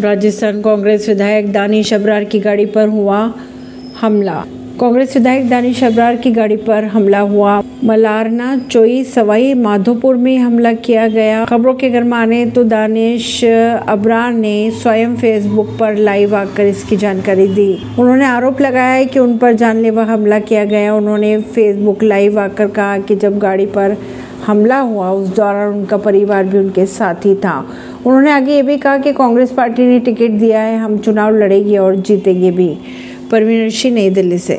राजस्थान कांग्रेस विधायक दानिश अबरार की गाड़ी पर हुआ हमला। कांग्रेस विधायक दानिश अबरार की गाड़ी पर हमला हुआ। मलारना, चोई, सवाई, माधोपुर में हमला किया गया। खबरों के घर माने तो दानिश अबरार ने स्वयं फेसबुक पर लाइव आकर इसकी जानकारी दी। उन्होंने आरोप लगाया है कि उन पर जानलेवा हमला किया गया। उन्होंने फेसबुक लाइव आकर कहा कि जब गाड़ी पर हमला हुआ, उस दौरान उनका परिवार भी उनके साथ ही था। उन्होंने आगे ये भी कहा कि कांग्रेस पार्टी ने टिकट दिया है, हम चुनाव लड़ेंगे और जीतेंगे भी। परवीन ऋषि नई दिल्ली से।